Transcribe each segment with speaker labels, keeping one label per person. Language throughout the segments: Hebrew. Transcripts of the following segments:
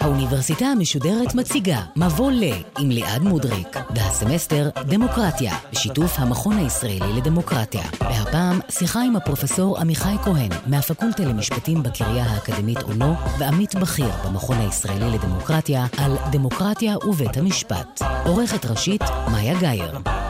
Speaker 1: האוניברסיטה המשודרת מציגה מבוא ל עם ליעד מודריק, והסמסטר דמוקרטיה, בשיתוף המכון הישראלי לדמוקרטיה. והפעם שיחה עם הפרופסור עמיחי כהן, מהפקולטה למשפטים בקריה האקדמית אונו, ועמית בכיר במכון הישראלי לדמוקרטיה, על דמוקרטיה ובית המשפט. עורכת ראשית, מאיה גאייר.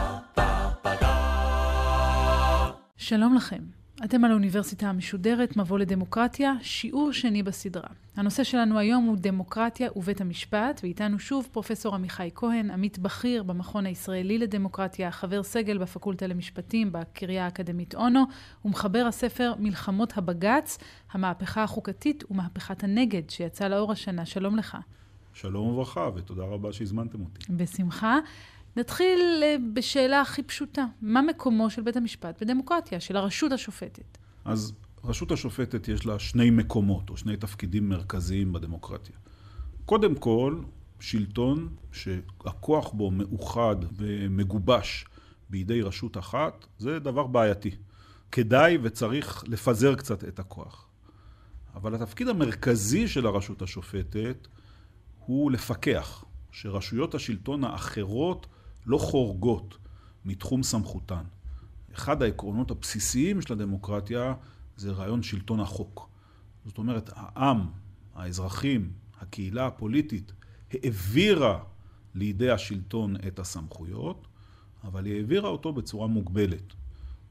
Speaker 2: שלום לכם. אתם על האוניברסיטה המשודרת, מבוא לדמוקרטיה, שיעור שני בסדרה. הנושא שלנו היום הוא דמוקרטיה ובית המשפט, ואיתנו שוב פרופסור עמיחי כהן, עמית בכיר במכון הישראלי לדמוקרטיה, חבר סגל בפקולטה למשפטים בקריה האקדמית אונו, ומחבר הספר מלחמות הבג"ץ, המהפכה החוקתית ומהפכת הנגד, שיצא לאור השנה. שלום לך.
Speaker 3: שלום וברכה, ותודה רבה שהזמנתם אותי.
Speaker 2: בשמחה. נתחיל אה, בשאלה הכי פשוטה. מה מקומו של בית המשפט בדמוקרטיה, של הרשות השופטת?
Speaker 3: אז רשות השופטת יש לה שני מקומות, או שני תפקידים מרכזיים בדמוקרטיה. קודם כל, שלטון שהכוח בו מאוחד ומגובש בידי רשות אחת, זה דבר בעייתי. כדאי וצריך לפזר קצת את הכוח. אבל התפקיד המרכזי של הרשות השופטת הוא לפקח, שרשויות השלטון האחרות לא חורגות מתחום סמכותן. אחד העקרונות הבסיסיים של הדמוקרטיה זה רעיון שלטון החוק. זאת אומרת, העם, האזרחים, הקהילה הפוליטית, העבירה לידי השלטון את הסמכויות, אבל היא העבירה אותו בצורה מוגבלת.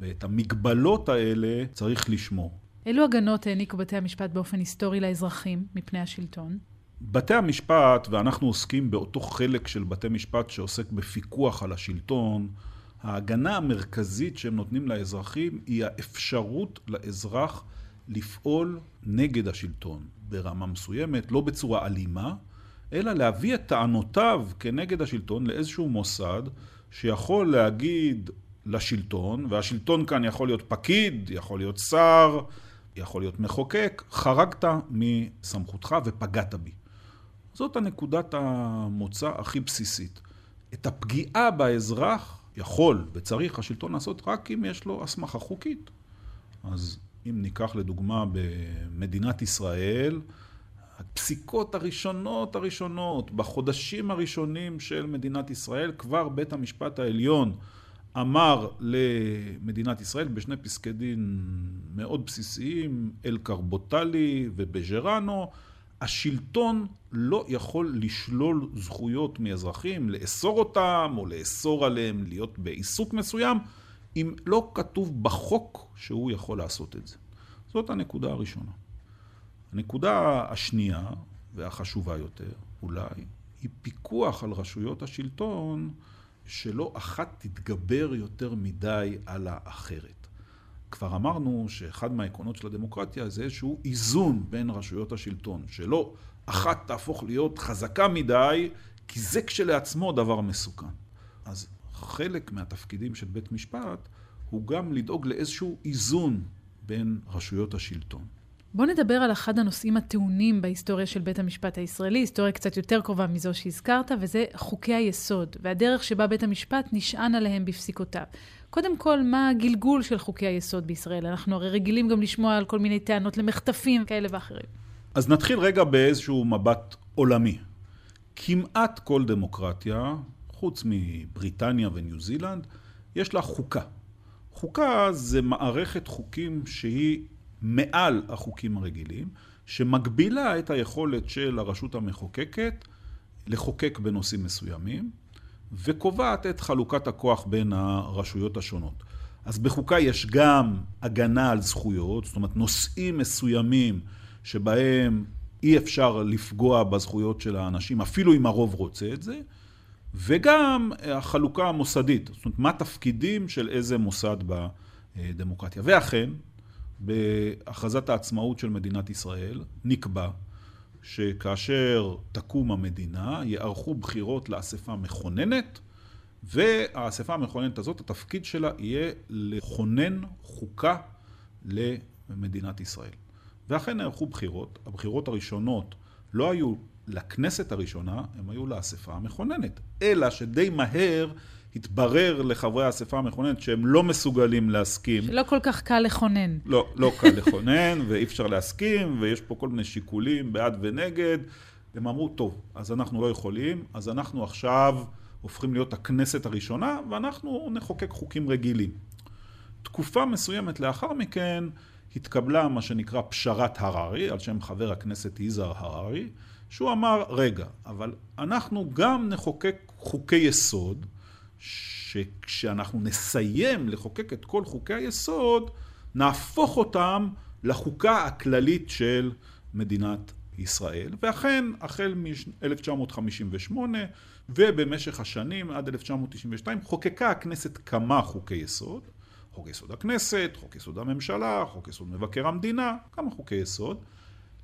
Speaker 3: ואת המגבלות האלה צריך לשמור.
Speaker 2: אילו הגנות העניקו בתי המשפט באופן היסטורי לאזרחים מפני השלטון?
Speaker 3: בתי המשפט, ואנחנו עוסקים באותו חלק של בתי משפט שעוסק בפיקוח על השלטון, ההגנה המרכזית שהם נותנים לאזרחים היא האפשרות לאזרח לפעול נגד השלטון ברמה מסוימת, לא בצורה אלימה, אלא להביא את טענותיו כנגד השלטון לאיזשהו מוסד שיכול להגיד לשלטון, והשלטון כאן יכול להיות פקיד, יכול להיות שר, יכול להיות מחוקק, חרגת מסמכותך ופגעת בי. זאת הנקודת המוצא הכי בסיסית. את הפגיעה באזרח יכול וצריך השלטון לעשות רק אם יש לו הסמכה חוקית. אז אם ניקח לדוגמה במדינת ישראל, הפסיקות הראשונות הראשונות, בחודשים הראשונים של מדינת ישראל, כבר בית המשפט העליון אמר למדינת ישראל בשני פסקי דין מאוד בסיסיים, אל קרבוטלי ובז'רנו, השלטון לא יכול לשלול זכויות מאזרחים, לאסור אותם או לאסור עליהם להיות בעיסוק מסוים, אם לא כתוב בחוק שהוא יכול לעשות את זה. זאת הנקודה הראשונה. הנקודה השנייה, והחשובה יותר, אולי, היא פיקוח על רשויות השלטון שלא אחת תתגבר יותר מדי על האחרת. כבר אמרנו שאחד מהעקרונות של הדמוקרטיה זה איזשהו איזון בין רשויות השלטון, שלא אחת תהפוך להיות חזקה מדי, כי זה כשלעצמו דבר מסוכן. אז חלק מהתפקידים של בית משפט הוא גם לדאוג לאיזשהו איזון בין רשויות השלטון.
Speaker 2: בוא נדבר על אחד הנושאים הטעונים בהיסטוריה של בית המשפט הישראלי, היסטוריה קצת יותר קרובה מזו שהזכרת, וזה חוקי היסוד, והדרך שבה בית המשפט נשען עליהם בפסיקותיו. קודם כל, מה הגלגול של חוקי היסוד בישראל? אנחנו הרי רגילים גם לשמוע על כל מיני טענות למחטפים כאלה ואחרים.
Speaker 3: אז נתחיל רגע באיזשהו מבט עולמי. כמעט כל דמוקרטיה, חוץ מבריטניה וניו זילנד, יש לה חוקה. חוקה זה מערכת חוקים שהיא מעל החוקים הרגילים, שמגבילה את היכולת של הרשות המחוקקת לחוקק בנושאים מסוימים, וקובעת את חלוקת הכוח בין הרשויות השונות. אז בחוקה יש גם הגנה על זכויות, זאת אומרת נושאים מסוימים שבהם אי אפשר לפגוע בזכויות של האנשים, אפילו אם הרוב רוצה את זה, וגם החלוקה המוסדית, זאת אומרת מה התפקידים של איזה מוסד בדמוקרטיה. ואכן, בהכרזת העצמאות של מדינת ישראל נקבע שכאשר תקום המדינה, יערכו בחירות לאספה מכוננת, והאספה המכוננת הזאת, התפקיד שלה יהיה לכונן חוקה למדינת ישראל. ואכן נערכו בחירות. הבחירות הראשונות לא היו לכנסת הראשונה, הם היו לאספה המכוננת. אלא שדי מהר התברר לחברי האספה המכוננת שהם לא מסוגלים להסכים.
Speaker 2: שלא כל כך קל לכונן.
Speaker 3: לא, לא קל לכונן, ואי אפשר להסכים, ויש פה כל מיני שיקולים בעד ונגד. הם אמרו, טוב, אז אנחנו לא יכולים, אז אנחנו עכשיו הופכים להיות הכנסת הראשונה, ואנחנו נחוקק חוקים רגילים. תקופה מסוימת לאחר מכן התקבלה מה שנקרא פשרת הררי, על שם חבר הכנסת יזהר הררי, שהוא אמר, רגע, אבל אנחנו גם נחוקק חוקי יסוד, שכשאנחנו נסיים לחוקק את כל חוקי היסוד, נהפוך אותם לחוקה הכללית של מדינת ישראל. ואכן, החל מ-1958 ובמשך השנים עד 1992 חוקקה הכנסת כמה חוקי יסוד. חוק יסוד הכנסת, חוק יסוד הממשלה, חוק יסוד מבקר המדינה, כמה חוקי יסוד,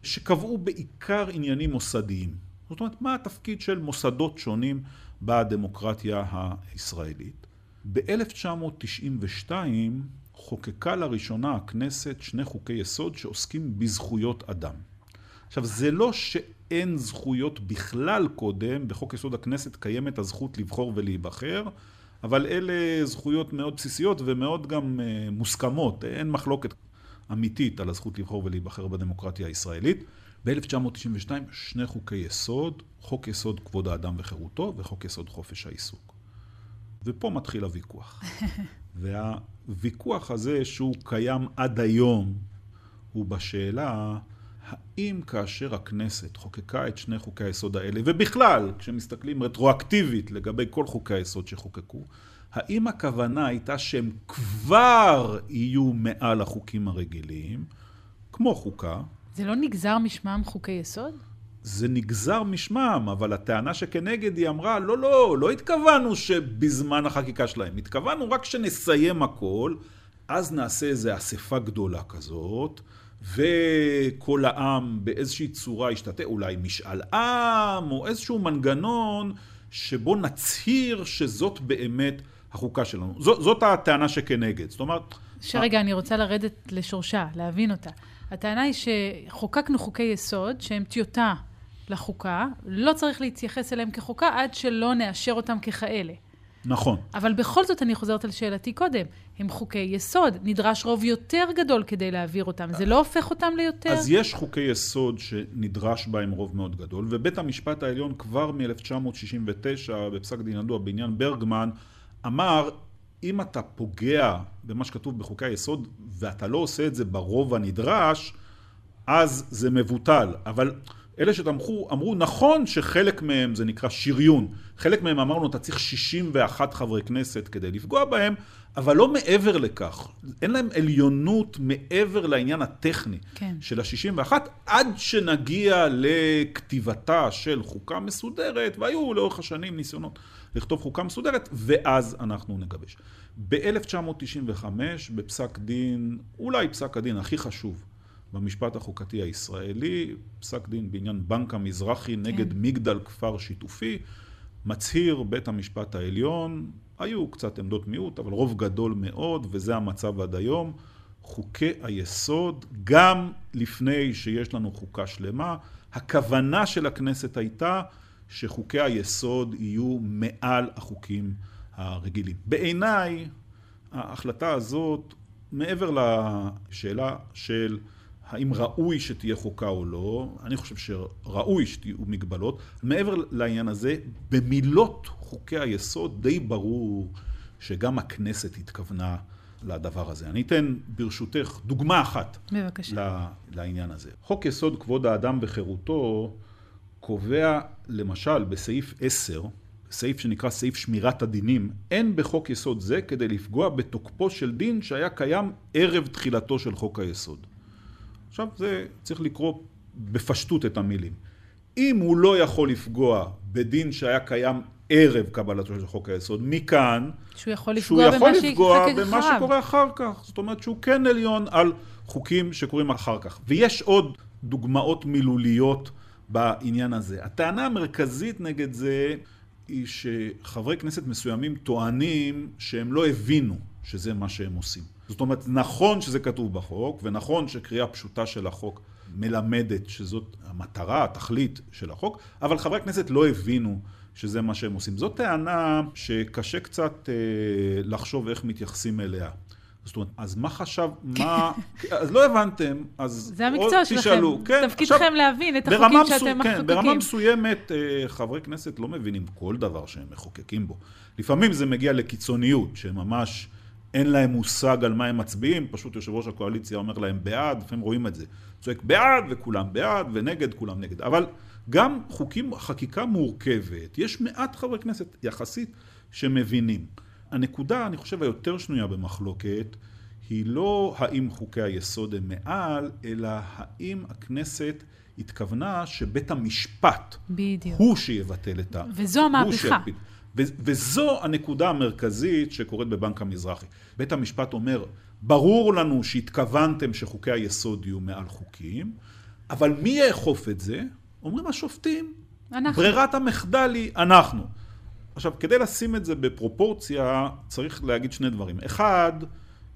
Speaker 3: שקבעו בעיקר עניינים מוסדיים. זאת אומרת, מה התפקיד של מוסדות שונים בדמוקרטיה הישראלית. ב-1992 חוקקה לראשונה הכנסת שני חוקי יסוד שעוסקים בזכויות אדם. עכשיו, זה לא שאין זכויות בכלל קודם, בחוק יסוד הכנסת קיימת הזכות לבחור ולהיבחר, אבל אלה זכויות מאוד בסיסיות ומאוד גם uh, מוסכמות, אין מחלוקת אמיתית על הזכות לבחור ולהיבחר בדמוקרטיה הישראלית. ב-1992 שני חוקי יסוד, חוק יסוד כבוד האדם וחירותו וחוק יסוד חופש העיסוק. ופה מתחיל הוויכוח. והוויכוח הזה שהוא קיים עד היום הוא בשאלה האם כאשר הכנסת חוקקה את שני חוקי היסוד האלה, ובכלל, כשמסתכלים רטרואקטיבית לגבי כל חוקי היסוד שחוקקו, האם הכוונה הייתה שהם כבר יהיו מעל החוקים הרגילים, כמו חוקה,
Speaker 2: זה לא נגזר משמם חוקי יסוד?
Speaker 3: זה נגזר משמם, אבל הטענה שכנגד היא אמרה, לא, לא, לא התכוונו שבזמן החקיקה שלהם, התכוונו רק שנסיים הכל, אז נעשה איזו אספה גדולה כזאת, וכל העם באיזושהי צורה ישתתף, אולי משאל עם, או איזשהו מנגנון שבו נצהיר שזאת באמת החוקה שלנו. זאת, זאת הטענה שכנגד. זאת אומרת...
Speaker 2: שרגע, אני רוצה לרדת לשורשה, להבין אותה. הטענה היא שחוקקנו חוקי יסוד שהם טיוטה לחוקה, לא צריך להתייחס אליהם כחוקה עד שלא נאשר אותם ככאלה.
Speaker 3: נכון.
Speaker 2: אבל בכל זאת אני חוזרת על שאלתי קודם, הם חוקי יסוד, נדרש רוב יותר גדול כדי להעביר אותם, זה לא הופך אותם ליותר?
Speaker 3: אז יש חוקי יסוד שנדרש בהם רוב מאוד גדול, ובית המשפט העליון כבר מ-1969, בפסק דין ידוע בעניין ברגמן, אמר אם אתה פוגע במה שכתוב בחוקי היסוד ואתה לא עושה את זה ברוב הנדרש, אז זה מבוטל. אבל אלה שתמכו אמרו נכון שחלק מהם זה נקרא שריון. חלק מהם אמרנו אתה צריך 61 חברי כנסת כדי לפגוע בהם, אבל לא מעבר לכך. אין להם עליונות מעבר לעניין הטכני כן. של ה-61, עד שנגיע לכתיבתה של חוקה מסודרת, והיו לאורך השנים ניסיונות לכתוב חוקה מסודרת, ואז אנחנו נגבש. ב-1995, בפסק דין, אולי פסק הדין הכי חשוב במשפט החוקתי הישראלי, פסק דין בעניין בנק המזרחי כן. נגד מגדל כפר שיתופי, מצהיר בית המשפט העליון, היו קצת עמדות מיעוט, אבל רוב גדול מאוד, וזה המצב עד היום, חוקי היסוד, גם לפני שיש לנו חוקה שלמה, הכוונה של הכנסת הייתה שחוקי היסוד יהיו מעל החוקים הרגילים. בעיניי, ההחלטה הזאת, מעבר לשאלה של האם ראוי שתהיה חוקה או לא, אני חושב שראוי שתהיו מגבלות. מעבר לעניין הזה, במילות חוקי היסוד די ברור שגם הכנסת התכוונה לדבר הזה. אני אתן ברשותך דוגמה אחת.
Speaker 2: בבקשה.
Speaker 3: לעניין הזה. חוק יסוד כבוד האדם וחירותו קובע למשל בסעיף 10, סעיף שנקרא סעיף שמירת הדינים, אין בחוק יסוד זה כדי לפגוע בתוקפו של דין שהיה קיים ערב תחילתו של חוק היסוד. עכשיו זה צריך לקרוא בפשטות את המילים. אם הוא לא יכול לפגוע בדין שהיה קיים ערב קבלתו של חוק היסוד, מכאן
Speaker 2: שהוא יכול לפגוע, שהוא יכול
Speaker 3: לפגוע במה שקורה אחר כך. זאת אומרת שהוא כן עליון על חוקים שקורים אחר כך. ויש עוד דוגמאות מילוליות בעניין הזה. הטענה המרכזית נגד זה היא שחברי כנסת מסוימים טוענים שהם לא הבינו שזה מה שהם עושים. זאת אומרת, נכון שזה כתוב בחוק, ונכון שקריאה פשוטה של החוק מלמדת שזאת המטרה, התכלית של החוק, אבל חברי הכנסת לא הבינו שזה מה שהם עושים. זאת טענה שקשה קצת אה, לחשוב איך מתייחסים אליה. זאת אומרת, אז מה חשב, מה... אז לא הבנתם, אז...
Speaker 2: זה המקצוע שלכם. כן, תפקידכם עכשיו, להבין את החוקים שאתם מסו... מחוקקים.
Speaker 3: כן, ברמה מסוימת, אה, חברי כנסת לא מבינים כל דבר שהם מחוקקים בו. לפעמים זה מגיע לקיצוניות, שממש אין להם מושג על מה הם מצביעים, פשוט יושב ראש הקואליציה אומר להם בעד, לפעמים רואים את זה. צועק בעד וכולם בעד, ונגד כולם נגד. אבל גם חוקים, חקיקה מורכבת, יש מעט חברי כנסת יחסית שמבינים. הנקודה, אני חושב, היותר שנויה במחלוקת, היא לא האם חוקי היסוד הם מעל, אלא האם הכנסת התכוונה שבית המשפט
Speaker 2: בדיוק.
Speaker 3: הוא שיבטל את ה...
Speaker 2: וזו המהפכה.
Speaker 3: וזו הנקודה המרכזית שקורית בבנק המזרחי. בית המשפט אומר, ברור לנו שהתכוונתם שחוקי היסוד יהיו מעל חוקים, אבל מי יאכוף את זה? אומרים השופטים. אנחנו. ברירת המחדל היא אנחנו. עכשיו, כדי לשים את זה בפרופורציה, צריך להגיד שני דברים. אחד,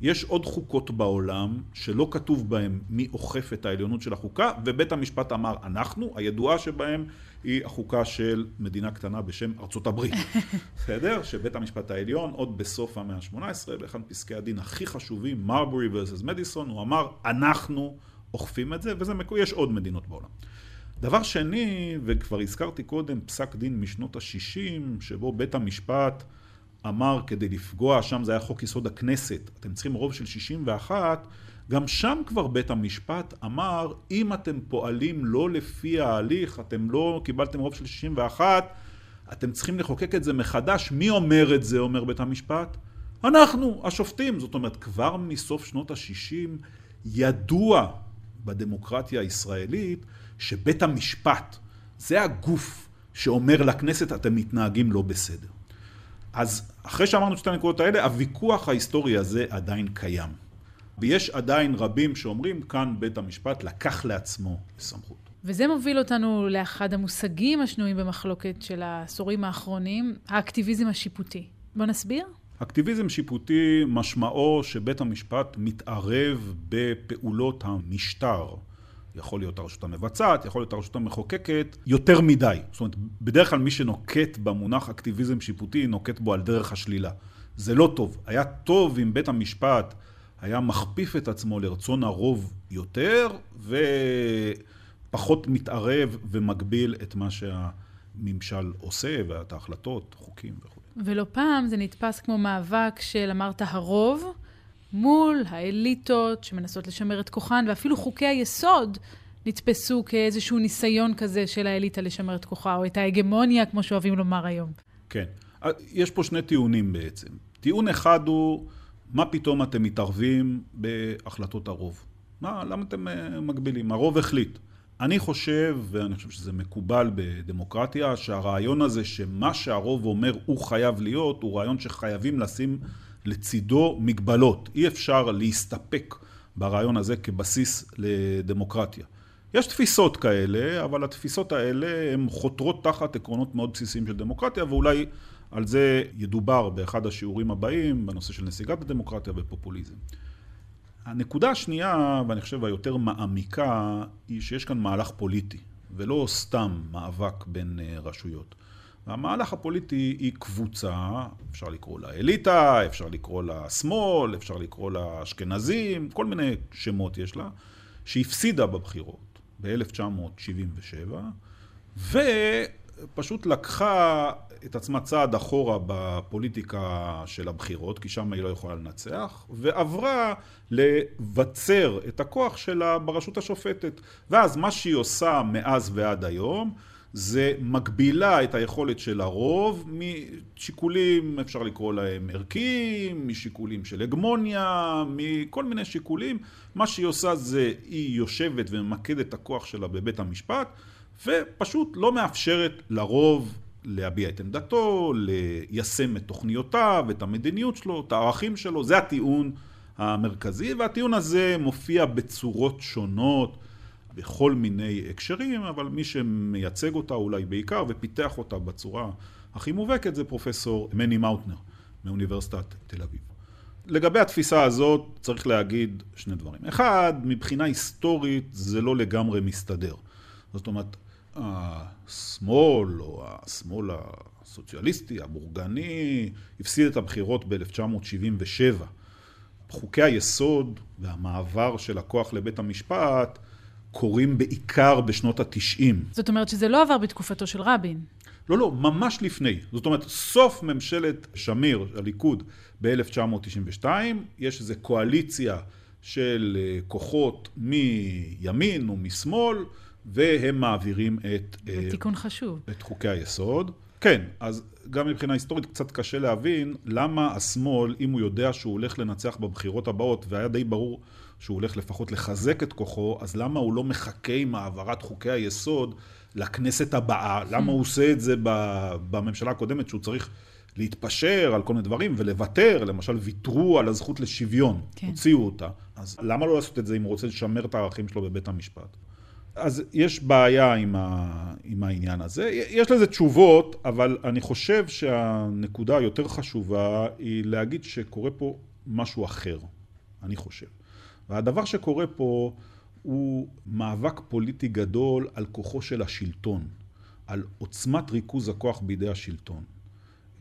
Speaker 3: יש עוד חוקות בעולם שלא כתוב בהן מי אוכף את העליונות של החוקה, ובית המשפט אמר אנחנו, הידועה שבהם היא החוקה של מדינה קטנה בשם ארצות הברית. בסדר? שבית המשפט העליון, עוד בסוף המאה ה-18, באחד פסקי הדין הכי חשובים, מרבורי ורסס מדיסון, הוא אמר אנחנו אוכפים את זה, ויש עוד מדינות בעולם. דבר שני, וכבר הזכרתי קודם, פסק דין משנות ה-60, שבו בית המשפט אמר כדי לפגוע, שם זה היה חוק יסוד הכנסת, אתם צריכים רוב של 61, גם שם כבר בית המשפט אמר, אם אתם פועלים לא לפי ההליך, אתם לא קיבלתם רוב של 61, אתם צריכים לחוקק את זה מחדש. מי אומר את זה, אומר בית המשפט? אנחנו, השופטים. זאת אומרת, כבר מסוף שנות ה-60 ידוע בדמוקרטיה הישראלית שבית המשפט זה הגוף שאומר לכנסת אתם מתנהגים לא בסדר. אז אחרי שאמרנו את שתי הנקודות האלה, הוויכוח ההיסטורי הזה עדיין קיים. ויש עדיין רבים שאומרים, כאן בית המשפט לקח לעצמו סמכות.
Speaker 2: וזה מוביל אותנו לאחד המושגים השנויים במחלוקת של העשורים האחרונים, האקטיביזם השיפוטי. בוא נסביר?
Speaker 3: אקטיביזם שיפוטי משמעו שבית המשפט מתערב בפעולות המשטר. יכול להיות הרשות המבצעת, יכול להיות הרשות המחוקקת, יותר מדי. זאת אומרת, בדרך כלל מי שנוקט במונח אקטיביזם שיפוטי, נוקט בו על דרך השלילה. זה לא טוב. היה טוב אם בית המשפט היה מכפיף את עצמו לרצון הרוב יותר, ופחות מתערב ומגביל את מה שהממשל עושה, ואת ההחלטות, חוקים וכו'.
Speaker 2: ולא פעם זה נתפס כמו מאבק של, אמרת, הרוב, מול האליטות שמנסות לשמר את כוחן, ואפילו חוקי היסוד נתפסו כאיזשהו ניסיון כזה של האליטה לשמר את כוחה, או את ההגמוניה, כמו שאוהבים לומר היום.
Speaker 3: כן. יש פה שני טיעונים בעצם. טיעון אחד הוא, מה פתאום אתם מתערבים בהחלטות הרוב? מה, למה אתם אה, מגבילים? הרוב החליט. אני חושב, ואני חושב שזה מקובל בדמוקרטיה, שהרעיון הזה שמה שהרוב אומר הוא חייב להיות, הוא רעיון שחייבים לשים לצידו מגבלות. אי אפשר להסתפק ברעיון הזה כבסיס לדמוקרטיה. יש תפיסות כאלה, אבל התפיסות האלה הן חותרות תחת עקרונות מאוד בסיסיים של דמוקרטיה, ואולי על זה ידובר באחד השיעורים הבאים, בנושא של נסיגת הדמוקרטיה ופופוליזם. הנקודה השנייה, ואני חושב היותר מעמיקה, היא שיש כאן מהלך פוליטי, ולא סתם מאבק בין אה, רשויות. והמהלך הפוליטי היא קבוצה, אפשר לקרוא לה אליטה, אפשר לקרוא לה שמאל, אפשר לקרוא לה אשכנזים, כל מיני שמות יש לה, שהפסידה בבחירות ב-1977, ופשוט לקחה את עצמה צעד אחורה בפוליטיקה של הבחירות, כי שם היא לא יכולה לנצח, ועברה לבצר את הכוח שלה ברשות השופטת. ואז מה שהיא עושה מאז ועד היום, זה מגבילה את היכולת של הרוב משיקולים, אפשר לקרוא להם ערכיים, משיקולים של הגמוניה, מכל מיני שיקולים. מה שהיא עושה זה, היא יושבת וממקדת את הכוח שלה בבית המשפט, ופשוט לא מאפשרת לרוב להביע את עמדתו, ליישם את תוכניותיו, את המדיניות שלו, את הערכים שלו, זה הטיעון המרכזי, והטיעון הזה מופיע בצורות שונות. בכל מיני הקשרים, אבל מי שמייצג אותה אולי בעיקר ופיתח אותה בצורה הכי מובהקת זה פרופסור מני מאוטנר מאוניברסיטת תל אביב. לגבי התפיסה הזאת צריך להגיד שני דברים. אחד, מבחינה היסטורית זה לא לגמרי מסתדר. זאת אומרת, השמאל או השמאל הסוציאליסטי, הבורגני, הפסיד את הבחירות ב-1977. חוקי היסוד והמעבר של הכוח לבית המשפט קורים בעיקר בשנות התשעים.
Speaker 2: זאת אומרת שזה לא עבר בתקופתו של רבין.
Speaker 3: לא, לא, ממש לפני. זאת אומרת, סוף ממשלת שמיר, הליכוד, ב-1992, יש איזו קואליציה של אה, כוחות מימין ומשמאל, והם מעבירים את...
Speaker 2: זה אה, תיקון חשוב.
Speaker 3: את חוקי היסוד. כן, אז גם מבחינה היסטורית קצת קשה להבין למה השמאל, אם הוא יודע שהוא הולך לנצח בבחירות הבאות, והיה די ברור שהוא הולך לפחות לחזק את כוחו, אז למה הוא לא מחכה עם העברת חוקי היסוד לכנסת הבאה? למה הוא עושה את זה בממשלה הקודמת, שהוא צריך להתפשר על כל מיני דברים ולוותר? למשל, ויתרו על הזכות לשוויון, כן. הוציאו אותה. אז למה לא לעשות את זה אם הוא רוצה לשמר את הערכים שלו בבית המשפט? אז יש בעיה עם, ה, עם העניין הזה. יש לזה תשובות, אבל אני חושב שהנקודה היותר חשובה היא להגיד שקורה פה משהו אחר, אני חושב. והדבר שקורה פה הוא מאבק פוליטי גדול על כוחו של השלטון, על עוצמת ריכוז הכוח בידי השלטון.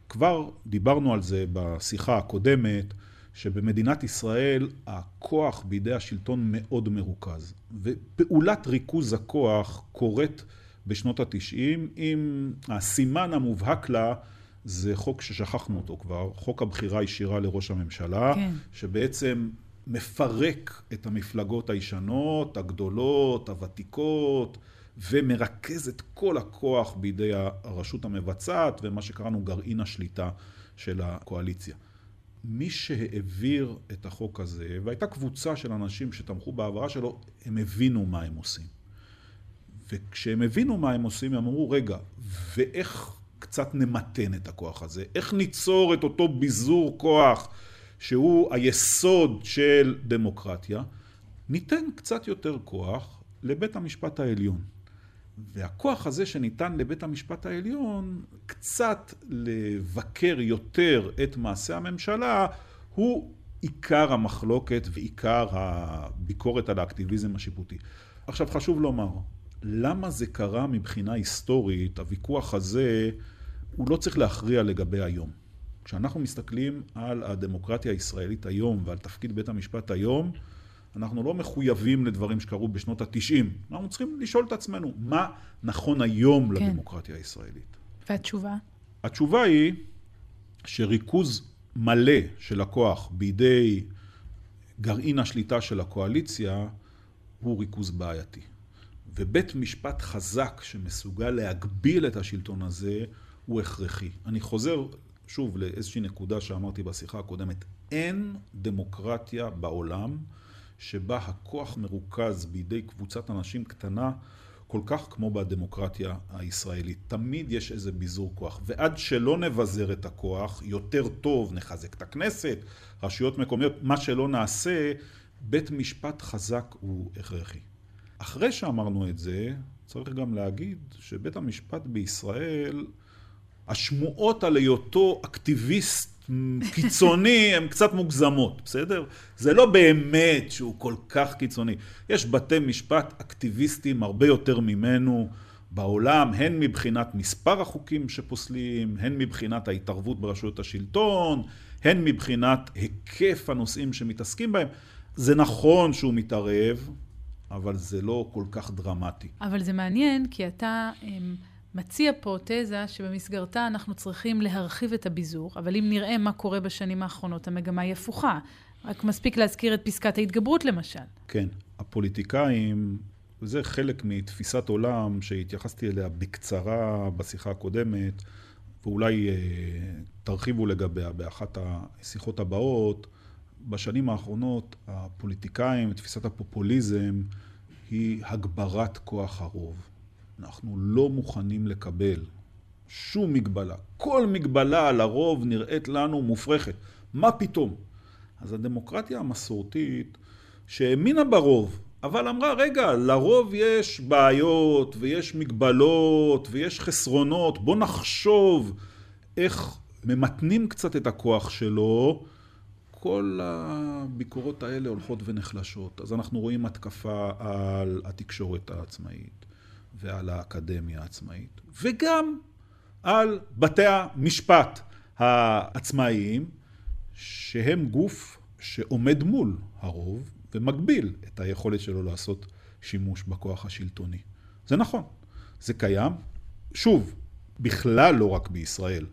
Speaker 3: כבר דיברנו על זה בשיחה הקודמת, שבמדינת ישראל הכוח בידי השלטון מאוד מרוכז. ופעולת ריכוז הכוח קורית בשנות התשעים, עם הסימן המובהק לה זה חוק ששכחנו אותו כבר, חוק הבחירה הישירה לראש הממשלה, כן. שבעצם מפרק את המפלגות הישנות, הגדולות, הוותיקות, ומרכז את כל הכוח בידי הרשות המבצעת ומה שקראנו גרעין השליטה של הקואליציה. מי שהעביר את החוק הזה, והייתה קבוצה של אנשים שתמכו בהעברה שלו, הם הבינו מה הם עושים. וכשהם הבינו מה הם עושים, הם אמרו, רגע, ואיך קצת נמתן את הכוח הזה? איך ניצור את אותו ביזור כוח שהוא היסוד של דמוקרטיה? ניתן קצת יותר כוח לבית המשפט העליון. והכוח הזה שניתן לבית המשפט העליון קצת לבקר יותר את מעשה הממשלה הוא עיקר המחלוקת ועיקר הביקורת על האקטיביזם השיפוטי. עכשיו חשוב לומר, למה זה קרה מבחינה היסטורית, הוויכוח הזה הוא לא צריך להכריע לגבי היום. כשאנחנו מסתכלים על הדמוקרטיה הישראלית היום ועל תפקיד בית המשפט היום, אנחנו לא מחויבים לדברים שקרו בשנות התשעים. אנחנו צריכים לשאול את עצמנו, מה נכון היום כן. לדמוקרטיה הישראלית?
Speaker 2: והתשובה?
Speaker 3: התשובה היא שריכוז מלא של הכוח בידי גרעין השליטה של הקואליציה הוא ריכוז בעייתי. ובית משפט חזק שמסוגל להגביל את השלטון הזה הוא הכרחי. אני חוזר שוב לאיזושהי נקודה שאמרתי בשיחה הקודמת. אין דמוקרטיה בעולם שבה הכוח מרוכז בידי קבוצת אנשים קטנה כל כך כמו בדמוקרטיה הישראלית. תמיד יש איזה ביזור כוח. ועד שלא נבזר את הכוח, יותר טוב, נחזק את הכנסת, רשויות מקומיות, מה שלא נעשה, בית משפט חזק הוא הכרחי. אחרי שאמרנו את זה, צריך גם להגיד שבית המשפט בישראל, השמועות על היותו אקטיביסט קיצוני הן קצת מוגזמות, בסדר? זה לא באמת שהוא כל כך קיצוני. יש בתי משפט אקטיביסטים הרבה יותר ממנו בעולם, הן מבחינת מספר החוקים שפוסלים, הן מבחינת ההתערבות ברשויות השלטון, הן מבחינת היקף הנושאים שמתעסקים בהם. זה נכון שהוא מתערב, אבל זה לא כל כך דרמטי.
Speaker 2: אבל זה מעניין, כי אתה... אמ, מציע פה תזה שבמסגרתה אנחנו צריכים להרחיב את הביזור, אבל אם נראה מה קורה בשנים האחרונות, המגמה היא הפוכה. רק מספיק להזכיר את פסקת ההתגברות למשל.
Speaker 3: כן, הפוליטיקאים, וזה חלק מתפיסת עולם שהתייחסתי אליה בקצרה בשיחה הקודמת, ואולי אה, תרחיבו לגביה באחת השיחות הבאות. בשנים האחרונות הפוליטיקאים, תפיסת הפופוליזם, היא הגברת כוח הרוב. אנחנו לא מוכנים לקבל שום מגבלה. כל מגבלה על הרוב נראית לנו מופרכת. מה פתאום? אז הדמוקרטיה המסורתית, שהאמינה ברוב, אבל אמרה, רגע, לרוב יש בעיות ויש מגבלות ויש חסרונות, בוא נחשוב איך ממתנים קצת את הכוח שלו. כל הביקורות האלה הולכות ונחלשות. אז אנחנו רואים התקפה על התקשורת העצמאית ועל האקדמיה העצמאית, וגם על בתי המשפט העצמאיים, שהם גוף שעומד מול הרוב ומגביל את היכולת שלו לעשות שימוש בכוח השלטוני. זה נכון, זה קיים. שוב, בכלל לא רק בישראל.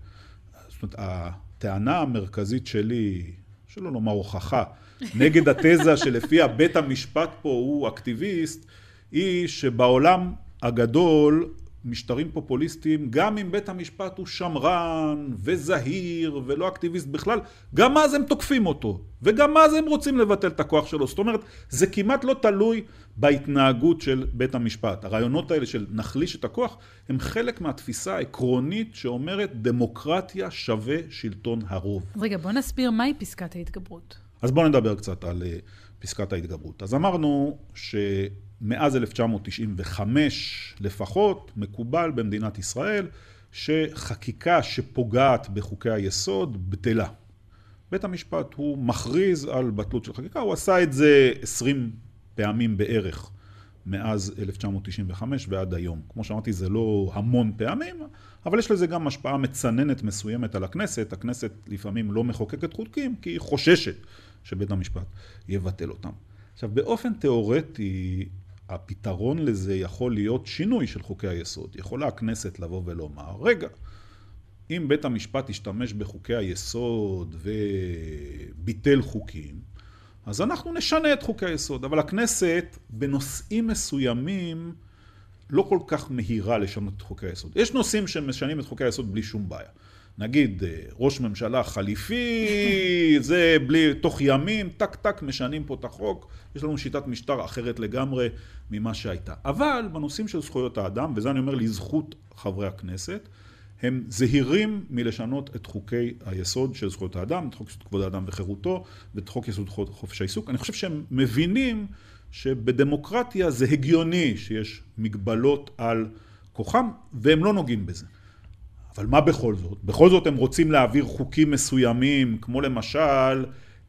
Speaker 3: זאת אומרת, הטענה המרכזית שלי, שלא לומר הוכחה, נגד התזה שלפיה בית המשפט פה הוא אקטיביסט, היא שבעולם הגדול משטרים פופוליסטיים, גם אם בית המשפט הוא שמרן וזהיר ולא אקטיביסט בכלל, גם אז הם תוקפים אותו, וגם אז הם רוצים לבטל את הכוח שלו. זאת אומרת, זה כמעט לא תלוי בהתנהגות של בית המשפט. הרעיונות האלה של נחליש את הכוח, הם חלק מהתפיסה העקרונית שאומרת דמוקרטיה שווה שלטון הרוב.
Speaker 2: רגע, בוא נסביר מהי פסקת ההתגברות.
Speaker 3: אז בואו נדבר קצת על אה, פסקת ההתגברות. אז אמרנו ש... מאז 1995 לפחות, מקובל במדינת ישראל שחקיקה שפוגעת בחוקי היסוד בטלה. בית המשפט הוא מכריז על בטלות של חקיקה, הוא עשה את זה 20 פעמים בערך מאז 1995 ועד היום. כמו שאמרתי, זה לא המון פעמים, אבל יש לזה גם השפעה מצננת מסוימת על הכנסת. הכנסת לפעמים לא מחוקקת חוקים כי היא חוששת שבית המשפט יבטל אותם. עכשיו, באופן תיאורטי, הפתרון לזה יכול להיות שינוי של חוקי היסוד. יכולה הכנסת לבוא ולומר, רגע, אם בית המשפט ישתמש בחוקי היסוד וביטל חוקים, אז אנחנו נשנה את חוקי היסוד. אבל הכנסת, בנושאים מסוימים, לא כל כך מהירה לשנות את חוקי היסוד. יש נושאים שמשנים את חוקי היסוד בלי שום בעיה. נגיד אה, ראש ממשלה חליפי, זה בלי, תוך ימים, טק טק משנים פה את החוק, יש לנו שיטת משטר אחרת לגמרי ממה שהייתה. אבל בנושאים של זכויות האדם, וזה אני אומר לזכות חברי הכנסת, הם זהירים מלשנות את חוקי היסוד של זכויות האדם, את חוק יסוד כבוד האדם וחירותו, ואת חוק יסוד חופש העיסוק. אני חושב שהם מבינים שבדמוקרטיה זה הגיוני שיש מגבלות על כוחם, והם לא נוגעים בזה. אבל מה בכל זאת? בכל זאת הם רוצים להעביר חוקים מסוימים, כמו למשל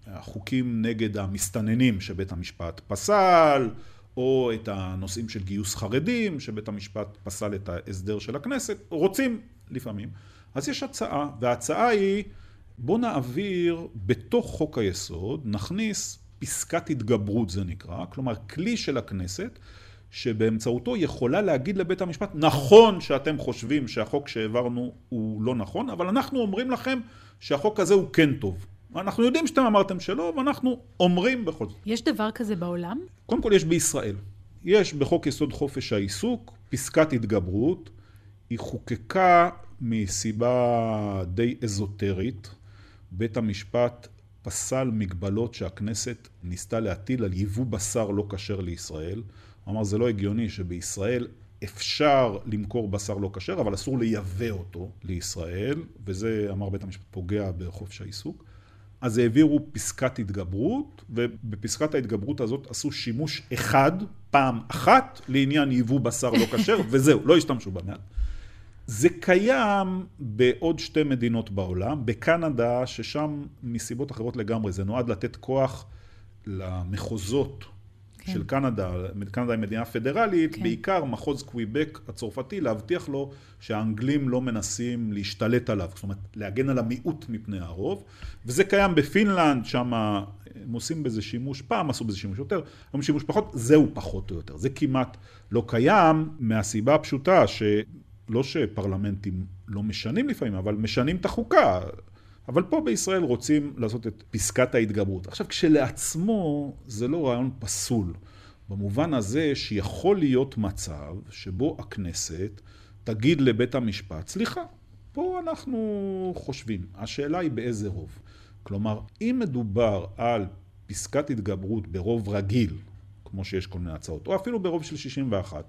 Speaker 3: החוקים נגד המסתננים שבית המשפט פסל, או את הנושאים של גיוס חרדים, שבית המשפט פסל את ההסדר של הכנסת, רוצים לפעמים. אז יש הצעה, וההצעה היא, בוא נעביר בתוך חוק היסוד, נכניס פסקת התגברות זה נקרא, כלומר כלי של הכנסת שבאמצעותו יכולה להגיד לבית המשפט, נכון שאתם חושבים שהחוק שהעברנו הוא לא נכון, אבל אנחנו אומרים לכם שהחוק הזה הוא כן טוב. אנחנו יודעים שאתם אמרתם שלא, ואנחנו אומרים בכל זאת.
Speaker 2: יש דבר כזה בעולם?
Speaker 3: קודם כל יש בישראל. יש בחוק יסוד חופש העיסוק פסקת התגברות. היא חוקקה מסיבה די אזוטרית. בית המשפט פסל מגבלות שהכנסת ניסתה להטיל על יבוא בשר לא כשר לישראל. הוא אמר, זה לא הגיוני שבישראל אפשר למכור בשר לא כשר, אבל אסור לייבא אותו לישראל, וזה, אמר בית המשפט, פוגע בחופש העיסוק. אז העבירו פסקת התגברות, ובפסקת ההתגברות הזאת עשו שימוש אחד, פעם אחת, לעניין יבוא בשר לא כשר, וזהו, לא השתמשו בה זה קיים בעוד שתי מדינות בעולם, בקנדה, ששם מסיבות אחרות לגמרי, זה נועד לתת כוח למחוזות כן. של קנדה, קנדה היא מדינה פדרלית, כן. בעיקר מחוז קוויבק הצרפתי, להבטיח לו שהאנגלים לא מנסים להשתלט עליו, זאת אומרת להגן על המיעוט מפני הרוב, וזה קיים בפינלנד, שם הם עושים בזה שימוש, פעם עשו בזה שימוש יותר, היום שימוש פחות, זהו פחות או יותר, זה כמעט לא קיים מהסיבה הפשוטה שלא שפרלמנטים לא משנים לפעמים, אבל משנים את החוקה. אבל פה בישראל רוצים לעשות את פסקת ההתגברות. עכשיו, כשלעצמו זה לא רעיון פסול, במובן הזה שיכול להיות מצב שבו הכנסת תגיד לבית המשפט, סליחה, פה אנחנו חושבים, השאלה היא באיזה רוב. כלומר, אם מדובר על פסקת התגברות ברוב רגיל, כמו שיש כל מיני הצעות, או אפילו ברוב של 61,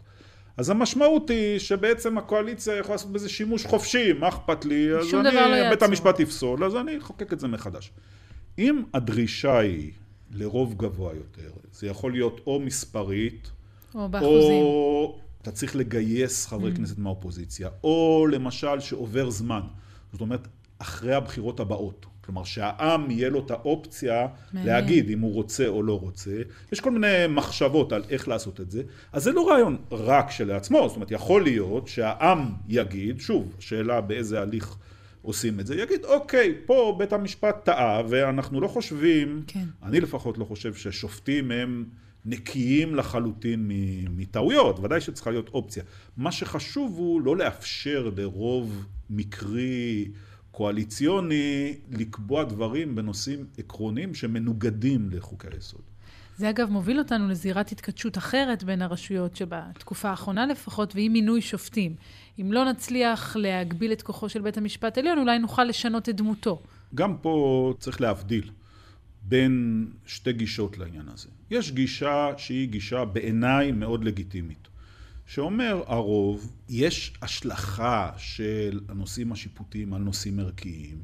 Speaker 3: אז המשמעות היא שבעצם הקואליציה יכולה לעשות בזה שימוש חופשי, מה אכפת לי? אז אני, לא בית המשפט יפסול, אז אני אחוקק את זה מחדש. אם הדרישה היא לרוב גבוה יותר, זה יכול להיות או מספרית,
Speaker 2: או באחוזים.
Speaker 3: או אתה צריך לגייס חברי mm. כנסת מהאופוזיציה, או למשל שעובר זמן. זאת אומרת, אחרי הבחירות הבאות. כלומר שהעם יהיה לו את האופציה
Speaker 2: מעניין.
Speaker 3: להגיד אם הוא רוצה או לא רוצה. יש כל מיני מחשבות על איך לעשות את זה. אז זה לא רעיון רק שלעצמו, זאת אומרת יכול להיות שהעם יגיד, שוב, שאלה באיזה הליך עושים את זה, יגיד אוקיי, פה בית המשפט טעה ואנחנו לא חושבים,
Speaker 2: כן.
Speaker 3: אני לפחות לא חושב ששופטים הם נקיים לחלוטין מטעויות, ודאי שצריכה להיות אופציה. מה שחשוב הוא לא לאפשר לרוב מקרי קואליציוני לקבוע דברים בנושאים עקרוניים שמנוגדים לחוקי היסוד.
Speaker 2: זה אגב מוביל אותנו לזירת התכתשות אחרת בין הרשויות שבתקופה האחרונה לפחות, והיא מינוי שופטים. אם לא נצליח להגביל את כוחו של בית המשפט העליון, אולי נוכל לשנות את דמותו.
Speaker 3: גם פה צריך להבדיל בין שתי גישות לעניין הזה. יש גישה שהיא גישה בעיניי מאוד לגיטימית. שאומר הרוב, יש השלכה של הנושאים השיפוטיים על נושאים ערכיים,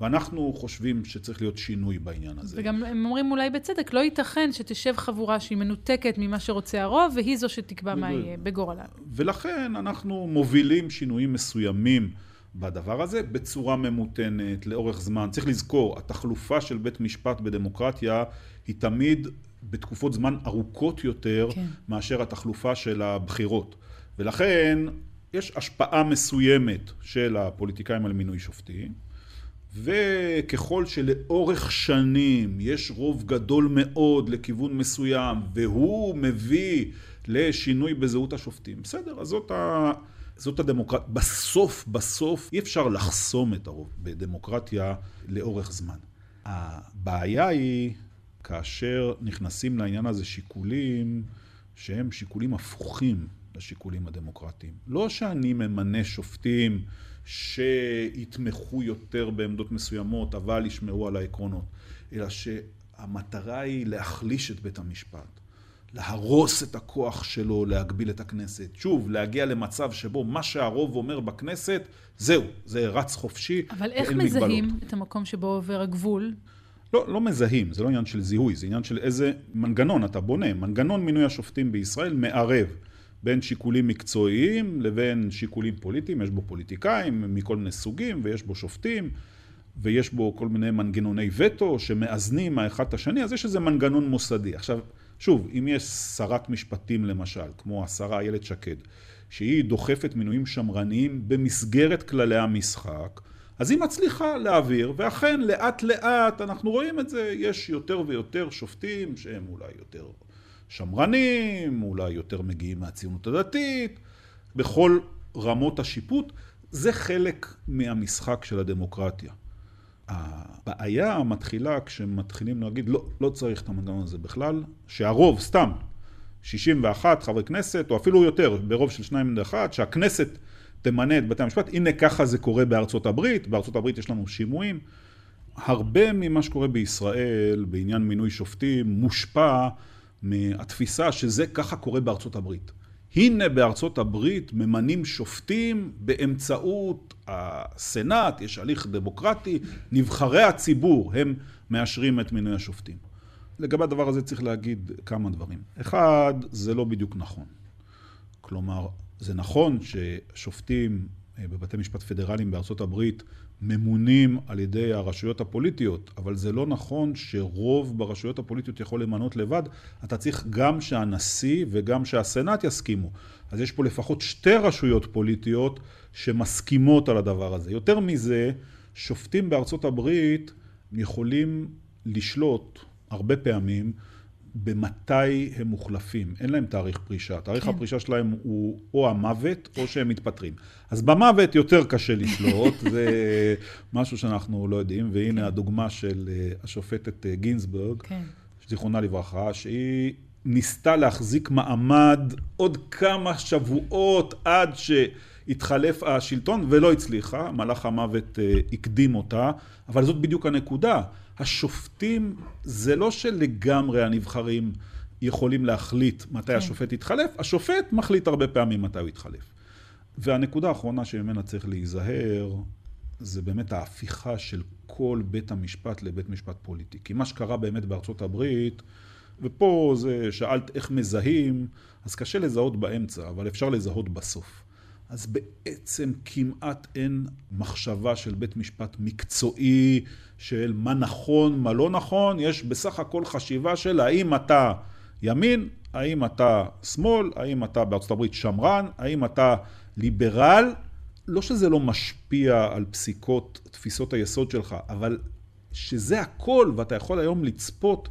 Speaker 3: ואנחנו חושבים שצריך להיות שינוי בעניין הזה.
Speaker 2: וגם הם אומרים אולי בצדק, לא ייתכן שתשב חבורה שהיא מנותקת ממה שרוצה הרוב, והיא זו שתקבע מה יהיה בגורלה.
Speaker 3: ולכן אנחנו מובילים שינויים מסוימים בדבר הזה בצורה ממותנת, לאורך זמן. צריך לזכור, התחלופה של בית משפט בדמוקרטיה היא תמיד בתקופות זמן ארוכות יותר כן. מאשר התחלופה של הבחירות. ולכן יש השפעה מסוימת של הפוליטיקאים על מינוי שופטים, וככל שלאורך שנים יש רוב גדול מאוד לכיוון מסוים, והוא מביא לשינוי בזהות השופטים, בסדר, אז זאת ה... זאת הדמוקרטיה. בסוף, בסוף, אי אפשר לחסום את הרוב בדמוקרטיה לאורך זמן. הבעיה היא כאשר נכנסים לעניין הזה שיקולים שהם שיקולים הפוכים לשיקולים הדמוקרטיים. לא שאני ממנה שופטים שיתמכו יותר בעמדות מסוימות, אבל ישמעו על העקרונות, אלא שהמטרה היא להחליש את בית המשפט. להרוס את הכוח שלו, להגביל את הכנסת. שוב, להגיע למצב שבו מה שהרוב אומר בכנסת, זהו, זה רץ חופשי,
Speaker 2: אבל איך מזהים מגבלות. את המקום שבו עובר הגבול?
Speaker 3: לא, לא מזהים, זה לא עניין של זיהוי, זה עניין של איזה מנגנון אתה בונה. מנגנון מינוי השופטים בישראל מערב בין שיקולים מקצועיים לבין שיקולים פוליטיים. יש בו פוליטיקאים מכל מיני סוגים, ויש בו שופטים, ויש בו כל מיני מנגנוני וטו שמאזנים האחד את השני, אז יש איזה מנגנון מוסדי. עכשיו, שוב, אם יש שרת משפטים למשל, כמו השרה איילת שקד, שהיא דוחפת מינויים שמרניים במסגרת כללי המשחק, אז היא מצליחה להעביר, ואכן לאט לאט אנחנו רואים את זה, יש יותר ויותר שופטים שהם אולי יותר שמרנים, אולי יותר מגיעים מהציונות הדתית, בכל רמות השיפוט, זה חלק מהמשחק של הדמוקרטיה. הבעיה מתחילה כשמתחילים להגיד לא, לא צריך את המנגנון הזה בכלל, שהרוב סתם 61 חברי כנסת או אפילו יותר ברוב של שניים לאחד, שהכנסת תמנה את בתי המשפט, הנה ככה זה קורה בארצות הברית, בארצות הברית יש לנו שימועים. הרבה ממה שקורה בישראל בעניין מינוי שופטים מושפע מהתפיסה שזה ככה קורה בארצות הברית. הנה בארצות הברית ממנים שופטים באמצעות הסנאט, יש הליך דמוקרטי, נבחרי הציבור הם מאשרים את מינוי השופטים. לגבי הדבר הזה צריך להגיד כמה דברים. אחד, זה לא בדיוק נכון. כלומר, זה נכון ששופטים אה, בבתי משפט פדרליים בארצות הברית ממונים על ידי הרשויות הפוליטיות, אבל זה לא נכון שרוב ברשויות הפוליטיות יכול למנות לבד, אתה צריך גם שהנשיא וגם שהסנאט יסכימו. אז יש פה לפחות שתי רשויות פוליטיות שמסכימות על הדבר הזה. יותר מזה, שופטים בארצות הברית יכולים לשלוט הרבה פעמים במתי הם מוחלפים. אין להם תאריך פרישה. תאריך כן. הפרישה שלהם הוא או המוות או שהם מתפטרים. אז במוות יותר קשה לשלוט, זה משהו שאנחנו לא יודעים, והנה כן. הדוגמה של אה, השופטת אה, גינזבורג, כן. זיכרונה לברכה, שהיא ניסתה להחזיק מעמד עוד כמה שבועות עד שהתחלף השלטון ולא הצליחה, מלאך המוות אה, הקדים אותה, אבל זאת בדיוק הנקודה. השופטים זה לא שלגמרי הנבחרים יכולים להחליט מתי כן. השופט יתחלף, השופט מחליט הרבה פעמים מתי הוא יתחלף. והנקודה האחרונה שממנה צריך להיזהר, זה באמת ההפיכה של כל בית המשפט לבית משפט פוליטי. כי מה שקרה באמת בארצות הברית, ופה זה, שאלת איך מזהים, אז קשה לזהות באמצע, אבל אפשר לזהות בסוף. אז בעצם כמעט אין מחשבה של בית משפט מקצועי, של מה נכון, מה לא נכון, יש בסך הכל חשיבה של האם אתה ימין, האם אתה שמאל, האם אתה בארצות הברית שמרן, האם אתה ליברל. לא שזה לא משפיע על פסיקות תפיסות היסוד שלך, אבל שזה הכל, ואתה יכול היום לצפות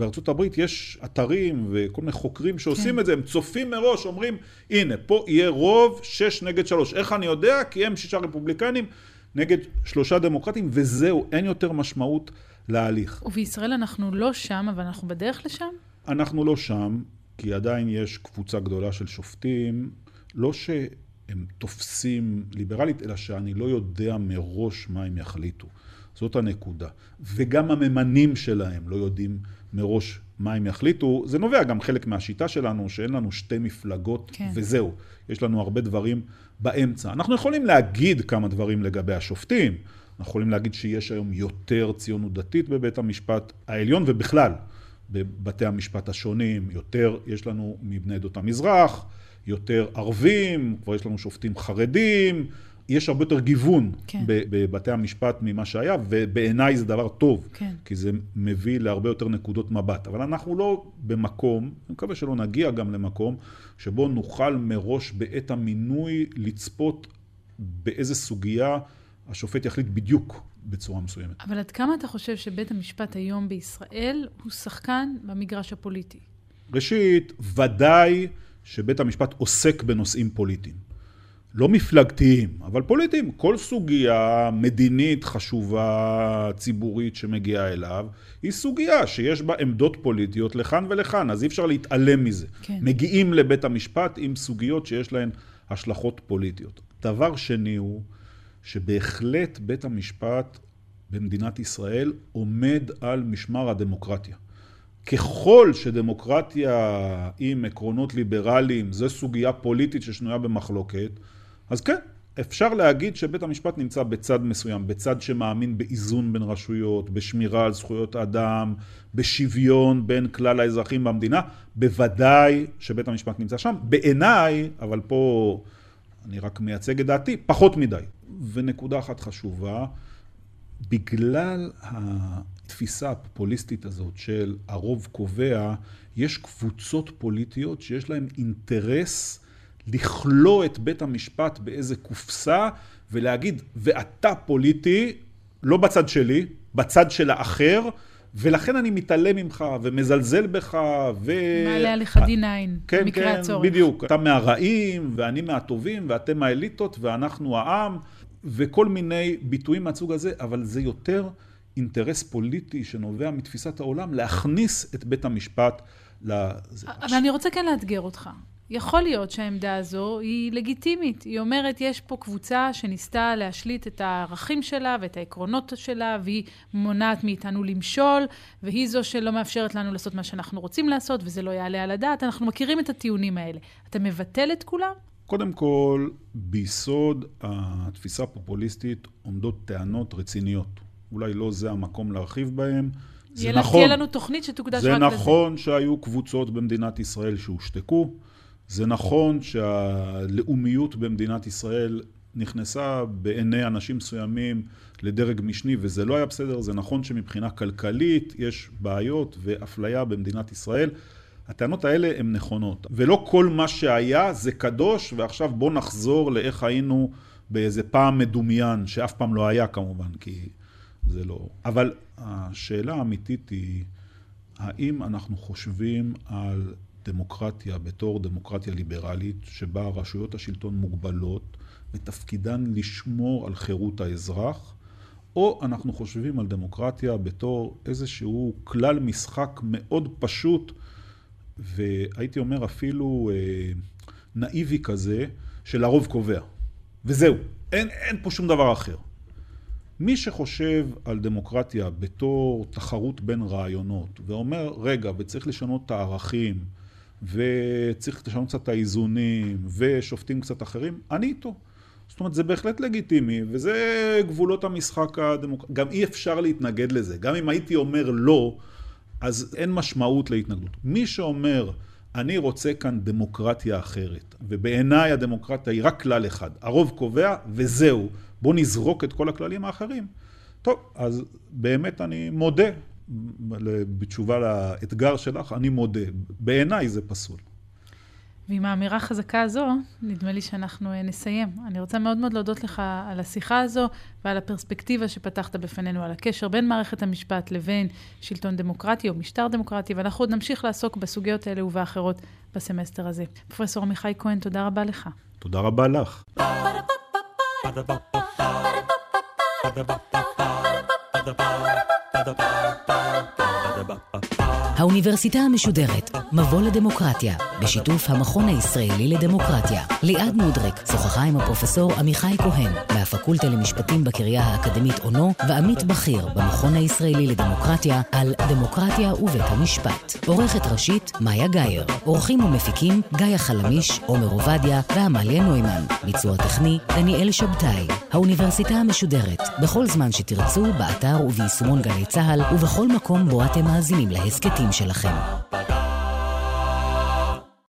Speaker 3: בארצות הברית יש אתרים וכל מיני חוקרים שעושים כן. את זה, הם צופים מראש, אומרים, הנה, פה יהיה רוב שש נגד שלוש. איך אני יודע? כי הם שישה רפובליקנים נגד שלושה דמוקרטים, וזהו, אין יותר משמעות להליך.
Speaker 2: ובישראל אנחנו לא שם, אבל אנחנו בדרך לשם?
Speaker 3: אנחנו לא שם, כי עדיין יש קבוצה גדולה של שופטים, לא שהם תופסים ליברלית, אלא שאני לא יודע מראש מה הם יחליטו. זאת הנקודה. וגם הממנים שלהם לא יודעים מראש מה הם יחליטו. זה נובע גם חלק מהשיטה שלנו, שאין לנו שתי מפלגות כן. וזהו. יש לנו הרבה דברים באמצע. אנחנו יכולים להגיד כמה דברים לגבי השופטים. אנחנו יכולים להגיד שיש היום יותר ציונות דתית בבית המשפט העליון ובכלל בבתי המשפט השונים. יותר יש לנו מבני עדות המזרח, יותר ערבים, כבר יש לנו שופטים חרדים. יש הרבה יותר גיוון כן. בבתי המשפט ממה שהיה, ובעיניי זה דבר טוב, כן. כי זה מביא להרבה יותר נקודות מבט. אבל אנחנו לא במקום, אני מקווה שלא נגיע גם למקום, שבו נוכל מראש בעת המינוי לצפות באיזה סוגיה השופט יחליט בדיוק בצורה מסוימת.
Speaker 2: אבל עד כמה אתה חושב שבית המשפט היום בישראל הוא שחקן במגרש הפוליטי?
Speaker 3: ראשית, ודאי שבית המשפט עוסק בנושאים פוליטיים. לא מפלגתיים, אבל פוליטיים. כל סוגיה מדינית חשובה, ציבורית שמגיעה אליו, היא סוגיה שיש בה עמדות פוליטיות לכאן ולכאן, אז אי אפשר להתעלם מזה. כן. מגיעים לבית המשפט עם סוגיות שיש להן השלכות פוליטיות. דבר שני הוא שבהחלט בית המשפט במדינת ישראל עומד על משמר הדמוקרטיה. ככל שדמוקרטיה עם עקרונות ליברליים זו סוגיה פוליטית ששנויה במחלוקת, אז כן, אפשר להגיד שבית המשפט נמצא בצד מסוים, בצד שמאמין באיזון בין רשויות, בשמירה על זכויות אדם, בשוויון בין כלל האזרחים במדינה. בוודאי שבית המשפט נמצא שם. בעיניי, אבל פה אני רק מייצג את דעתי, פחות מדי. ונקודה אחת חשובה, בגלל התפיסה הפופוליסטית הזאת של הרוב קובע, יש קבוצות פוליטיות שיש להן אינטרס לכלוא את בית המשפט באיזה קופסה ולהגיד, ואתה פוליטי, לא בצד שלי, בצד של האחר, ולכן אני מתעלם ממך ומזלזל בך ו...
Speaker 2: מעלה עליך D9, כן, במקרה כן, הצורך.
Speaker 3: כן, בדיוק. אתה מהרעים ואני מהטובים ואתם האליטות ואנחנו העם וכל מיני ביטויים מהסוג הזה, אבל זה יותר אינטרס פוליטי שנובע מתפיסת העולם להכניס את בית המשפט לזה.
Speaker 2: אבל אני רוצה כן לאתגר אותך. יכול להיות שהעמדה הזו היא לגיטימית. היא אומרת, יש פה קבוצה שניסתה להשליט את הערכים שלה ואת העקרונות שלה, והיא מונעת מאיתנו למשול, והיא זו שלא מאפשרת לנו לעשות מה שאנחנו רוצים לעשות, וזה לא יעלה על הדעת. אנחנו מכירים את הטיעונים האלה. אתה מבטל את כולם?
Speaker 3: קודם כל, ביסוד התפיסה הפופוליסטית עומדות טענות רציניות. אולי לא זה המקום להרחיב בהן.
Speaker 2: זה נכון. תהיה לנו תוכנית שתוקדש רק
Speaker 3: לזה. זה נכון שהיו קבוצות במדינת ישראל שהושתקו. זה נכון שהלאומיות במדינת ישראל נכנסה בעיני אנשים מסוימים לדרג משני וזה לא היה בסדר, זה נכון שמבחינה כלכלית יש בעיות ואפליה במדינת ישראל. הטענות האלה הן נכונות, ולא כל מה שהיה זה קדוש ועכשיו בוא נחזור לאיך היינו באיזה פעם מדומיין, שאף פעם לא היה כמובן, כי זה לא... אבל השאלה האמיתית היא, האם אנחנו חושבים על דמוקרטיה בתור דמוקרטיה ליברלית, שבה רשויות השלטון מוגבלות ותפקידן לשמור על חירות האזרח, או אנחנו חושבים על דמוקרטיה בתור איזשהו כלל משחק מאוד פשוט, והייתי אומר אפילו אה, נאיבי כזה, שלרוב קובע. וזהו, אין, אין פה שום דבר אחר. מי שחושב על דמוקרטיה בתור תחרות בין רעיונות, ואומר, רגע, וצריך לשנות את הערכים, וצריך לשנות קצת את האיזונים, ושופטים קצת אחרים, אני איתו. זאת אומרת, זה בהחלט לגיטימי, וזה גבולות המשחק הדמוקרטי. גם אי אפשר להתנגד לזה. גם אם הייתי אומר לא, אז אין משמעות להתנגדות. מי שאומר, אני רוצה כאן דמוקרטיה אחרת. ובעיניי הדמוקרטיה היא רק כלל אחד. הרוב קובע וזהו. בואו נזרוק את כל הכללים האחרים. טוב, אז באמת אני מודה, בתשובה לאתגר שלך, אני מודה. בעיניי זה פסול.
Speaker 2: ועם האמירה החזקה הזו, נדמה לי שאנחנו אה, נסיים. אני רוצה מאוד מאוד להודות לך על השיחה הזו ועל הפרספקטיבה שפתחת בפנינו, על הקשר בין מערכת המשפט לבין שלטון דמוקרטי או משטר דמוקרטי, ואנחנו עוד נמשיך לעסוק בסוגיות האלה ובאחרות בסמסטר הזה. פרופסור עמיחי כהן, תודה רבה לך.
Speaker 3: תודה רבה לך.
Speaker 1: האוניברסיטה המשודרת, מבוא לדמוקרטיה, בשיתוף המכון הישראלי לדמוקרטיה. ליעד מודריק שוחחה עם הפרופסור עמיחי כהן, מהפקולטה למשפטים בקריה האקדמית אונו, ועמית בכיר במכון הישראלי לדמוקרטיה, על דמוקרטיה ובית המשפט. עורכת ראשית, מאיה גאייר. עורכים ומפיקים, גיא חלמיש, עומר עובדיה ועמליה נוימן. ביצוע טכני, דניאל שבתאי. האוניברסיטה המשודרת, בכל זמן שתרצו, באתר וביישומון גלי צה"ל, ובכל מקום בו אתם מאזינים להסכתים שלכם.